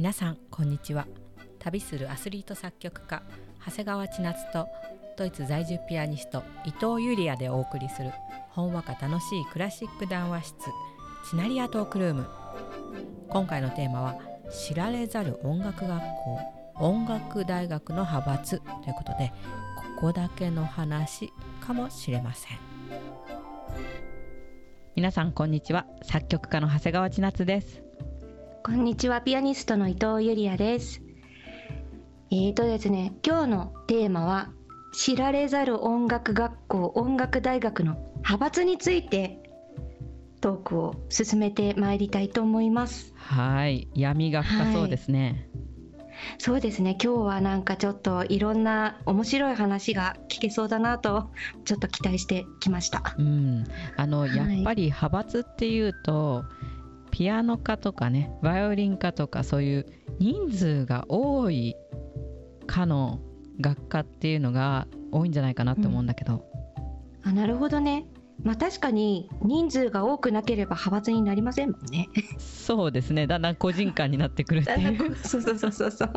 皆さんこんにちは。旅するアスリート作曲家長谷川千夏とドイツ在住ピアニスト伊藤ユリアでお送りするほんわか楽しいクラシック談話室チナリアトークルーム。今回のテーマは知られざる音楽学校音楽大学の派閥ということでここだけの話かもしれません。皆さんこんにちは。作曲家の長谷川千夏です。こんにちはピアニストの伊藤ゆりやです。えーとですね今日のテーマは知られざる音楽学校音楽大学の派閥についてトークを進めてまいりたいと思います。はい闇が深そうですね、はい、そうですね今日はなんかちょっといろんな面白い話が聞けそうだなとちょっと期待してきました。うん。あの、はい、やっぱり派閥っていうとピアノ科とかねバイオリン科とかそういう人数が多い科の学科っていうのが多いんじゃないかなって思うんだけど、うん、あなるほどね。まあ確かに人数が多くなければ派閥になりませんもんね。そうですね。だんだん個人間になってくるっていう。そうそうそうそうそう。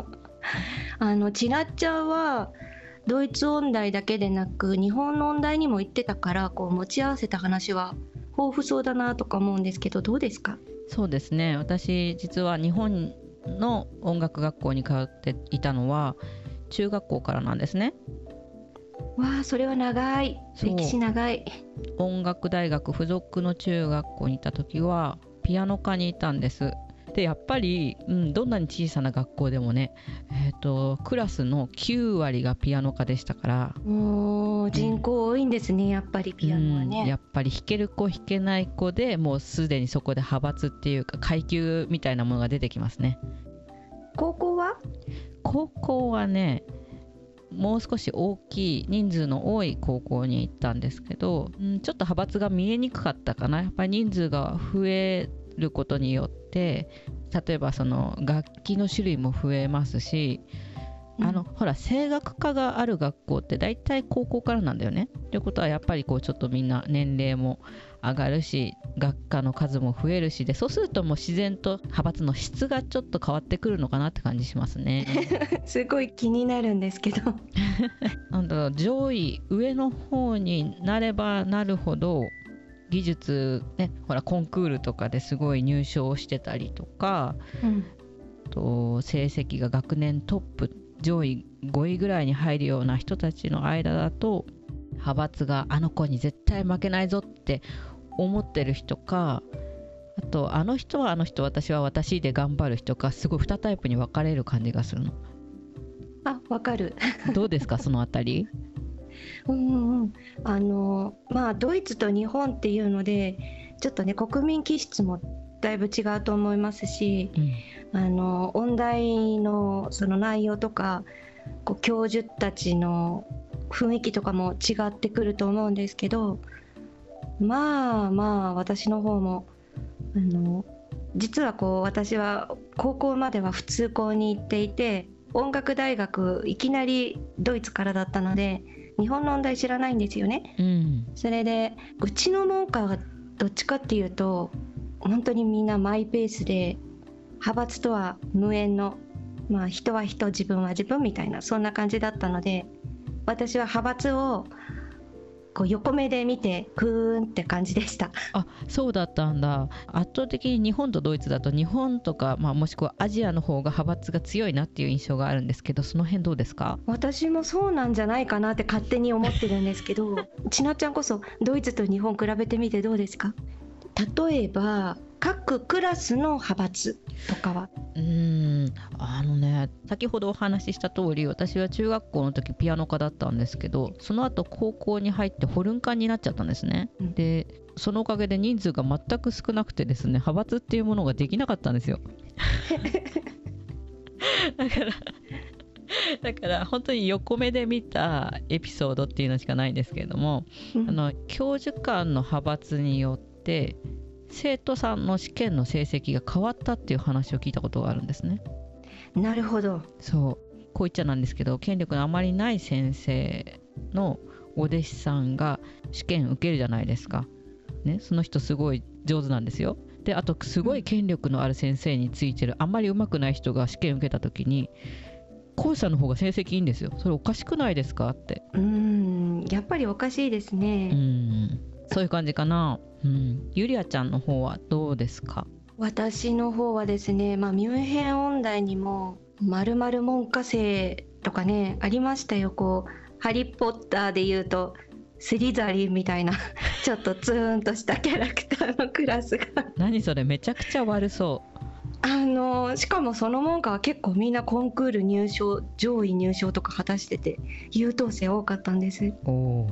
あのちなっちゃんはドイツ音大だけでなく日本の音大にも行ってたからこう持ち合わせた話は豊富そうだなとか思うんですけどどうですか？そうですね。私実は日本の音楽学校に通っていたのは中学校からなんですね。わあそれは長い。歴史長い。音楽大学附属の中学校にいた時はピアノ科にいたんですでやっぱり、うん、どんなに小さな学校でもね、えーと、クラスの9割がピアノ科でしたからお人口多いんですね、うん、やっぱりピアノはね、うん、やっぱり弾ける子弾けない子でもうすでにそこで派閥っていうか階級みたいなものが出てきますね。高校は？高校はねもう少し大きい人数の多い高校に行ったんですけど、うん、ちょっと派閥が見えにくかったかな。やっぱり人数が増えることによって例えばその楽器の種類も増えますしあの、うん、ほら声楽科がある学校って大体高校からなんだよね。ということはやっぱりこうちょっとみんな年齢も上がるし学科の数も増えるしでそうするともう自然と派閥の質がちょっと変わってくるのかなって感じしますね。すごい気になるんですけど なんだろう上位上の方になればなるほど技術ねほらコンクールとかですごい入賞してたりとか、うん、と成績が学年トップ上位5位ぐらいに入るような人たちの間だと派閥があの子に絶対負けないぞって思ってる人かあとあの人はあの人私は私で頑張る人かすごい2タイプに分かれる感じがするの。あわかる。どうですかそのあたり？うんうん、あのまあドイツと日本っていうのでちょっとね国民気質もだいぶ違うと思いますし、うん、あの音大のその内容とかこう教授たちの雰囲気とかも違ってくると思うんですけどまあまあ私の方もあの実はこう私は高校までは普通校に行っていて音楽大学いきなりドイツからだったので日本の音大知らないんですよね、うん、それでうちの農家はどっちかっていうと本当にみんなマイペースで派閥とは無縁のまあ人は人自分は自分みたいなそんな感じだったので私は派閥をこう横目で見てクーンって感じでした。あそうだったんだ。圧倒的に日本とドイツだと日本とか、まあ、もしくはアジアの方が派閥が強いなっていう印象があるんですけどその辺どうですか？私もそうなんじゃないかなって勝手に思ってるんですけどちなちゃんこそドイツと日本比べてみてどうですか？例えば各クラスの派閥とかは。うん。あのね先ほどお話しした通り私は中学校の時ピアノ科だったんですけどその後高校に入ってホルン科になっちゃったんですね、うん、でそのおかげで人数が全く少なくてですね派閥っていうものができなかったんですよ。だからだから本当に横目で見たエピソードっていうのしかないんですけれども、うん、あの教授間の派閥によって生徒さんの試験の成績が変わったっていう話を聞いたことがあるんですね。なるほど。そう。こう言っちゃなんですけど権力のあまりない先生のお弟子さんが試験受けるじゃないですか。ね、その人すごい上手なんですよ。であとすごい権力のある先生についてるあんまり上手くない人が試験受けた時に後者の方が成績いいんですよ。それおかしくないですかって。うんやっぱりおかしいですね。うん。そういう感じかなうん。ゆりあちゃんの方はどうですか？私の方はですね、まあ、ミュンヘン音大にもまるまる門下生とかねありましたよ。こう「ハリー・ポッター」で言うとスリザリンみたいな ちょっとツーンとしたキャラクターのクラスが。何それめちゃくちゃ悪そう。あのしかもその門下は結構みんなコンクール入賞上位入賞とか果たしてて優等生多かったんです。お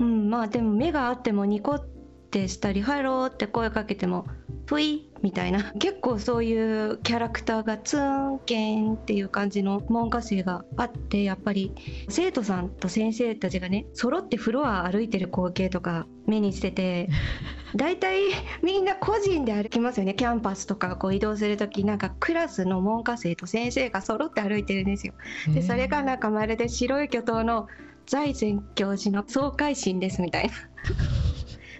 うんまあでも目があってもニコってしたり「ハロー」って声かけてもぷいみたいな 結構そういうキャラクターがツンケンっていう感じの門下生があってやっぱり生徒さんと先生たちがね揃ってフロア歩いてる光景とか目にしてて 大体みんな個人で歩きますよねキャンパスとかこう移動する時なんかクラスの門下生と先生が揃って歩いてるんですよ。でそれがなんかまるで白い巨頭の財前教授の総会心ですみたいな。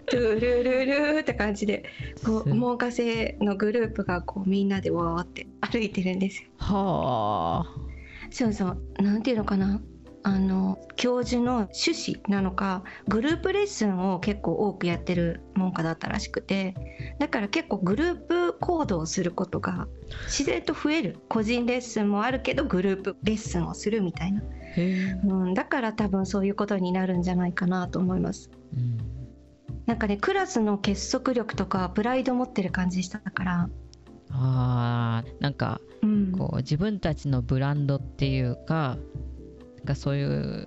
トゥルルルって感じでこう門下生のグループがこうみんなでわーって 歩いてるんですよ。はあ。そうそう。なんていうのかな。あの教授の趣旨なのかグループレッスンを結構多くやってる門下だったらしくてだから結構グループ行動をすることが自然と増える。個人レッスンもあるけどグループレッスンをするみたいな、うん、だから多分そういうことになるんじゃないかなと思います。うん、なんかねクラスの結束力とかプライド持ってる感じしたから、あーなんかうん、こう自分たちのブランドっていうかなんかそういう、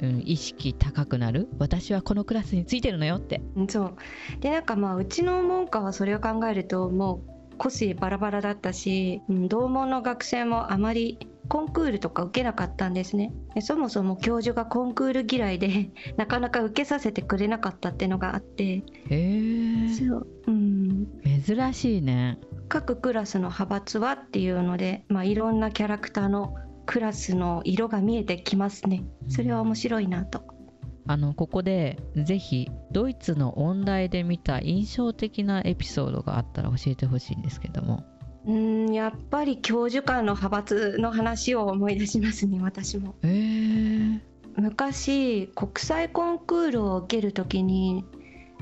うん、意識高くなる？私はこのクラスについてるのよって。うんそう。でなんかまあうちの門下はそれを考えるともう個性バラバラだったし、うん、同門の学生もあまりコンクールとか受けなかったんですね。でそもそも教授がコンクール嫌いで なかなか受けさせてくれなかったっていうのがあって。へえ。そう、うん、珍しいね。各クラスの派閥はっていうので、まあ、いろんなキャラクターのクラスの色が見えてきますね。それは面白いなと。あのここでぜひドイツの音大で見た印象的なエピソードがあったら教えてほしいんですけどもうんやっぱり教授間の派閥の話を思い出しますね私も。昔国際コンクールを受ける時に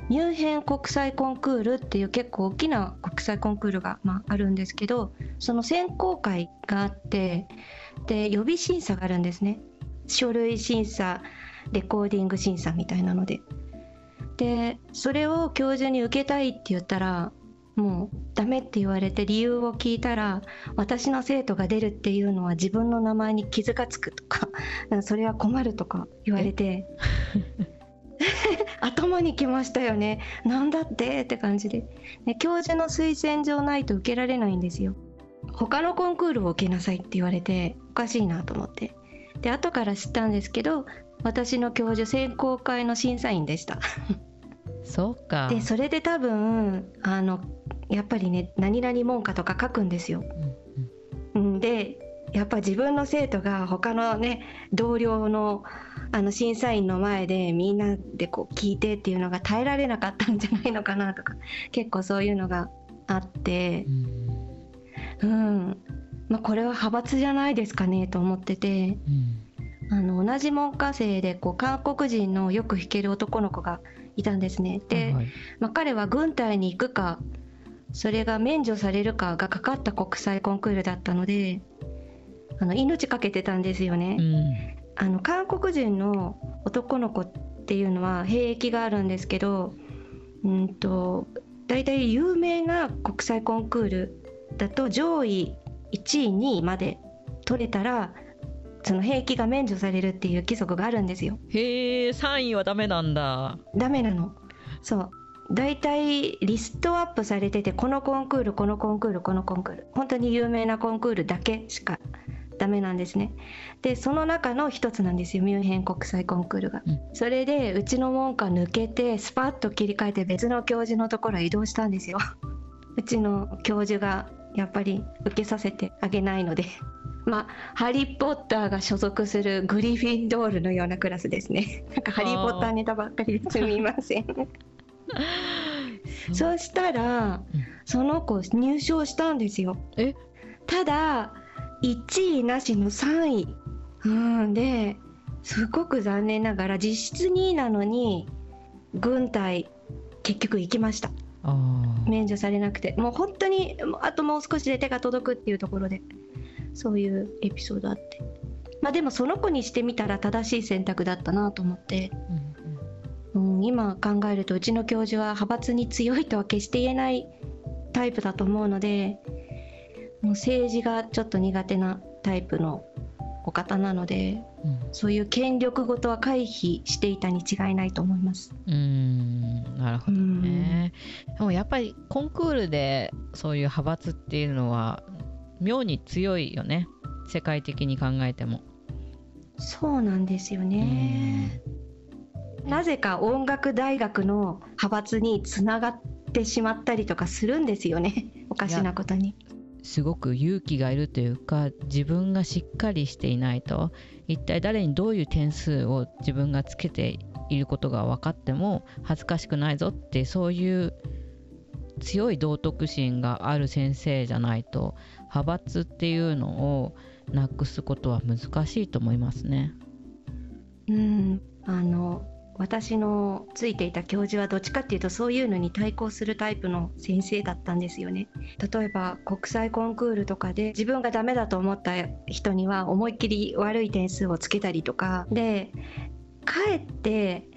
ミュンヘン国際コンクールっていう結構大きな国際コンクールが、まあ、あるんですけどその選考会があってで予備審査があるんですね。書類審査レコーディング審査みたいなので。でそれを教授に受けたいって言ったらもうダメって言われて理由を聞いたら私の生徒が出るっていうのは自分の名前に傷がつくとか それは困るとか言われて 頭にきましたよね。なんだってって感じで。で教授の推薦状ないと受けられないんですよ。他のコンクールを受けなさいって言われておかしいなと思って。で後から知ったんですけど私の教授選考会の審査員でした そうか。でそれで多分あのやっぱりね何々門下とか書くんですよ。うんうん。うんでやっぱ自分の生徒が他のね同僚のあの審査員の前でみんなでこう聞いてっていうのが耐えられなかったんじゃないのかなとか結構そういうのがあって。う、ん。うん。まあ、これは派閥じゃないですかねと思ってて。うんあの同じ門下生でこう韓国人のよく弾ける男の子がいたんですね。で、はいはいまあ、彼は軍隊に行くかそれが免除されるかがかかった国際コンクールだったのであの命かけてたんですよね。うんあの韓国人の男の子っていうのは兵役があるんですけどうんと大体有名な国際コンクールだと上位1位2位まで取れたらその兵役が免除されるっていう規則があるんですよ。へえ3位はダメなんだ。ダメなの。そう。大体リストアップされててこのコンクールこのコンクールこのコンクール。本当に有名なコンクールだけしかダメなんですね。でその中の一つなんですよミュンヘン国際コンクールが、うん。それでうちの門下抜けてスパッと切り替えて別の教授のところへ移動したんですよ。うちの教授がやっぱり受けさせてあげないのでまあ、ハリー・ポッターが所属するグリフィンドールのようなクラスですね。なんかハリー・ポッターネタばっかりですみません。そしたら、うんその子入賞したんですよ。え？ただ1位なしの3位。うんですごく残念ながら実質2位なのに軍隊結局行きました。免除されなくて。もう本当にあともう少しで手が届くっていうところでそういうエピソードあって。まあでもその子にしてみたら正しい選択だったなと思って、うんうん。うん、今考えるとうちの教授は派閥に強いとは決して言えないタイプだと思うのでもう政治がちょっと苦手なタイプのお方なのでうん。そういう権力ごとは回避していたに違いないと思います。うーん。なるほどね。でもやっぱりコンクールでそういう派閥っていうのは妙に強いよね世界的に考えても。そうなんですよね。なぜか音楽大学の派閥につながってしまったりとかするんですよね おかしなことに。すごく勇気がいるというか自分がしっかりしていないと一体誰にどういう点数を自分がつけていることが分かっても恥ずかしくないぞってそういう強い道徳心がある先生じゃないと派閥っていうのをなくすことは難しいと思いますね。うん、あの私のついていた教授はどっちかっていうとそういうのに対抗するタイプの先生だったんですよね。例えば国際コンクールとかで自分がダメだと思った人には思いっきり悪い点数をつけたりとかでかえって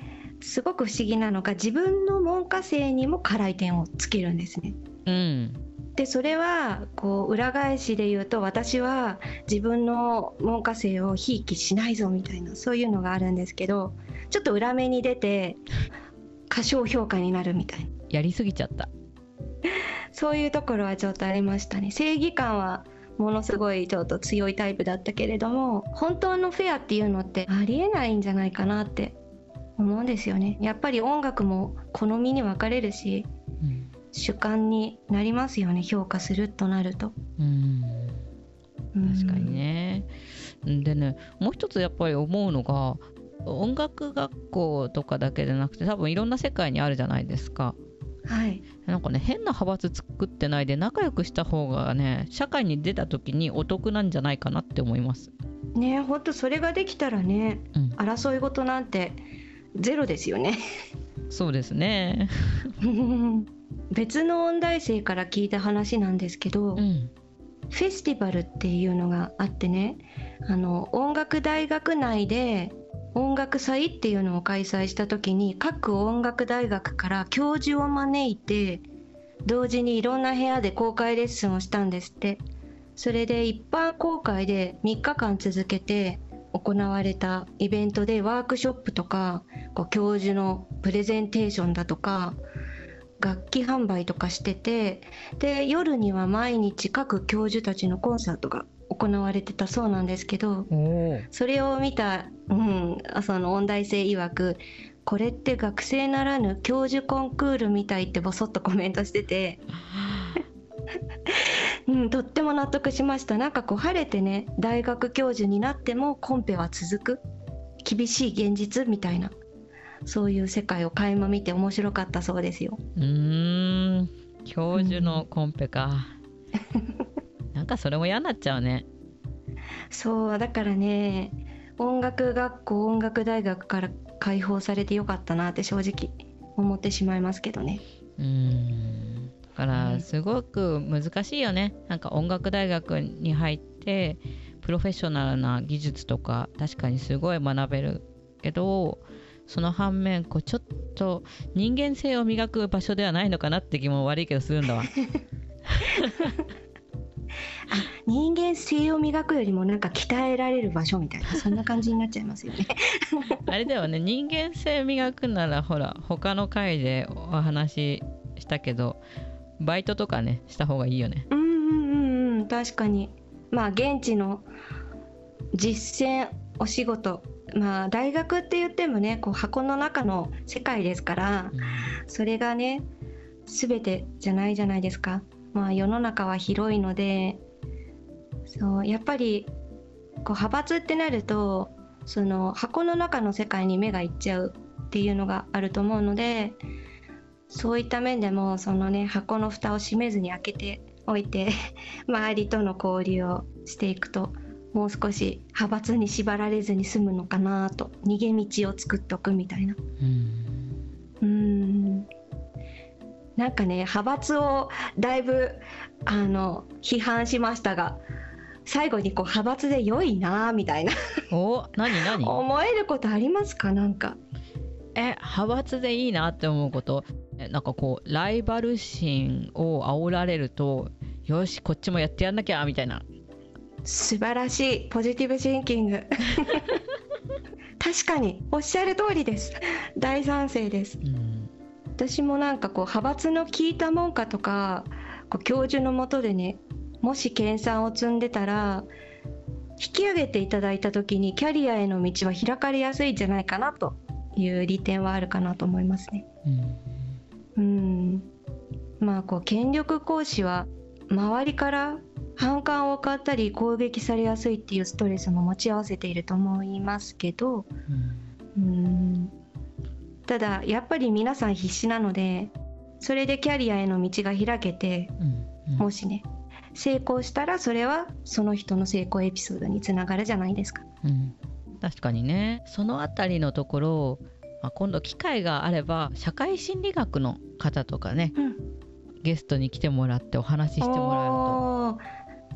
すごく不思議なのが自分の門下生にも辛い点をつけるんですね。うんでそれはこう裏返しで言うと私は自分の門下生をひいきしないぞみたいなそういうのがあるんですけどちょっと裏目に出て過小評価になるみたいな。やりすぎちゃった。そういうところはちょっとありましたね。正義感はものすごいちょっと強いタイプだったけれども本当のフェアっていうのってありえないんじゃないかなって思うんですよね。やっぱり音楽も好みに分かれるしうん主観になりますよね評価するとなると。うんうん確かにね。でねもう一つやっぱり思うのが音楽学校とかだけじゃなくて多分いろんな世界にあるじゃないですか。はいなんかね変な派閥作ってないで仲良くした方がね社会に出た時にお得なんじゃないかなって思います。ねほんとそれができたらねうん、争い事なんてゼロですよねそうですね。別の音大生から聞いた話なんですけど、うんフェスティバルっていうのがあってねあの音楽大学内で音楽祭っていうのを開催した時に各音楽大学から教授を招いて同時にいろんな部屋で公開レッスンをしたんですって。それで一般公開で3日間続けて行われたイベントでワークショップとかこう教授のプレゼンテーションだとか楽器販売とかしててで夜には毎日各教授たちのコンサートが行われてたそうなんですけど。それを見た、うん、その音大生曰くこれって学生ならぬ教授コンクールみたいってボソッとコメントしてて、うん、とっても納得しました。なんかこう晴れてね大学教授になってもコンペは続く？厳しい現実？みたいなそういう世界を垣間見て面白かったそうですよ。うーん教授のコンペか。なんかそれも嫌になっちゃうね。そうだからね音楽学校音楽大学から解放されてよかったなって正直思ってしまいますけどね。うーんだからすごく難しいよね。なんか音楽大学に入ってプロフェッショナルな技術とか確かにすごい学べるけどその反面こうちょっと人間性を磨く場所ではないのかなって気も悪いけどするんだわ。あ人間性を磨くよりもなんか鍛えられる場所みたいなそんな感じになっちゃいますよね。あれではね人間性磨くならほら他の回でお話ししたけどバイトとかねした方がいいよね。うんうんうんうん確かにまあ現地の実践お仕事まあ大学って言ってもねこう箱の中の世界ですからそれがね全てじゃないじゃないですか。まあ世の中は広いのでそうやっぱりこう派閥ってなるとその箱の中の世界に目がいっちゃうっていうのがあると思うのでそういった面でもそのね箱の蓋を閉めずに開けておいて 周りとの交流をしていくともう少し派閥に縛られずに済むのかなと逃げ道を作っとくみたいな。うん。なんかね派閥をだいぶあの批判しましたが最後にこう派閥で良いなみたいな。お何何？思えることありますか？なんか。え派閥でいいなって思うこと？なんかこうライバル心を煽られるとよしこっちもやってやんなきゃみたいな素晴らしいポジティブシンキング。確かにおっしゃる通りです。大賛成です、うん、私もなんかこう派閥の聞いたもんかとかこう教授のもとでねもし研鑽を積んでたら引き上げていただいた時にキャリアへの道は開かれやすいんじゃないかなという利点はあるかなと思いますね。うん、うん。まあこう権力行使は周りから反感を買ったり攻撃されやすいっていうストレスも持ち合わせていると思いますけど、うん、ただやっぱり皆さん必死なのでそれでキャリアへの道が開けて、うん。うん、もしね成功したらそれはその人の成功エピソードにつながるじゃないですか。うん、確かにね。その辺りのところ、まあ、今度機会があれば社会心理学の方とかね、うん、ゲストに来てもらってお話ししてもらえると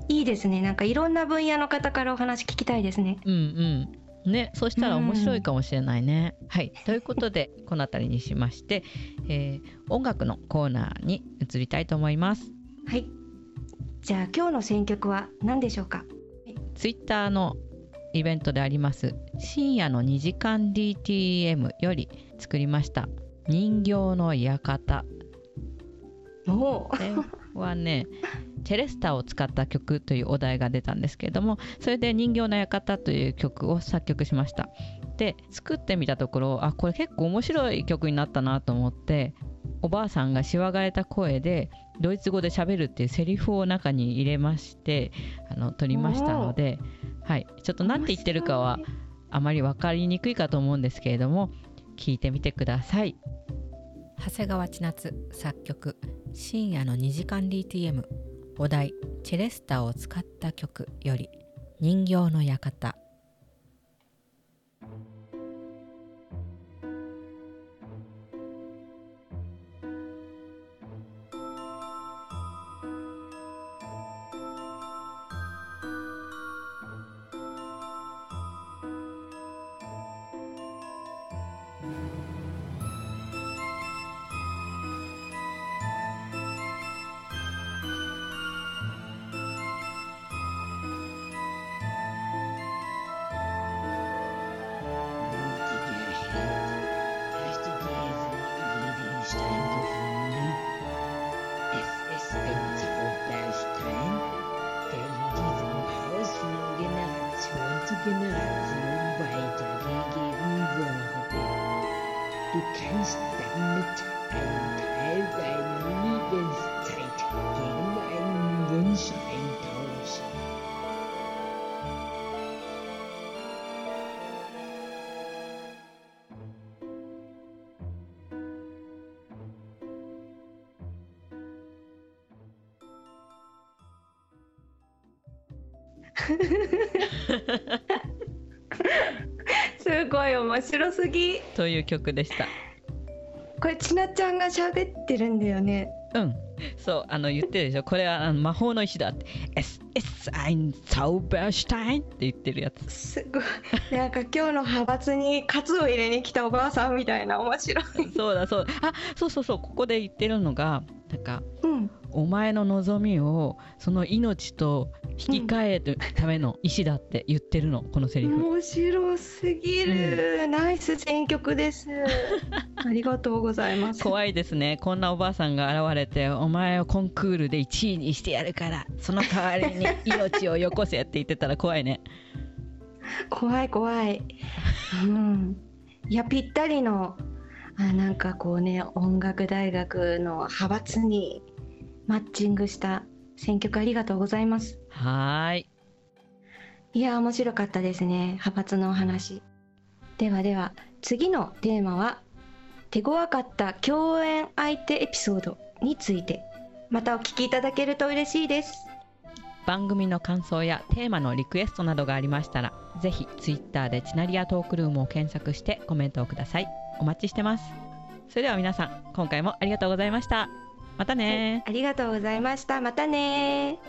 いいですね。なんかいろんな分野の方からお話聞きたいですね。うんうん。ね、そうしたら面白いかもしれないね。うん、はい、ということでこの辺りにしまして、えー、音楽のコーナーに移りたいと思います。はい。じゃあ今日の選曲は何でしょうか？ツイッターのイベントであります深夜の2時間 DTM より作りました人形の館。これはね チェレスタを使った曲というお題が出たんですけれどもそれで「人形の館」という曲を作曲しました。で作ってみたところあこれ結構面白い曲になったなと思っておばあさんがしわがれた声でドイツ語で喋るっていうセリフを中に入れましてあの撮りましたので、はい、ちょっと何て言ってるかはあまり分かりにくいかと思うんですけれども聞いてみてください。長谷川千夏作曲深夜の2時間 DTM お題チェレスタを使った曲より人形の館。すごい面白すぎ。という曲でした。れちなちゃんが喋ってるんだよね。うん。そうあの言ってるでしょ。これはあの魔法の石だって「Es ist ein Zauberstein」って言ってるやつ。すごい。なんか今日の派閥にカツを入れに来たおばあさんみたいな面白い。そうだそう。あそうそうそう。ここで言ってるのがなんか、うん、お前の望みをその命と引き換えるための石だって言ってるの、このセリフ。面白すぎる、うん、ナイス選曲です。ありがとうございます。怖いですね。こんなおばあさんが現れてお前をコンクールで1位にしてやるからその代わりに命をよこせって言ってたら 怖いね。怖い怖い。うん。いやぴったりのあなんかこうね音楽大学の派閥にマッチングした選曲ありがとうございます。はい。いや、面白かったですね。派閥のお話。ではでは、次のテーマは、手強かった共演相手エピソードについてまたお聞きいただけると嬉しいです番組の感想やテーマのリクエストなどがありましたらぜひツイッターでチナリアトークルームを検索してコメントをくださいお待ちしてますそれでは皆さん今回もありがとうございましたまたね、はい、ありがとうございました。またね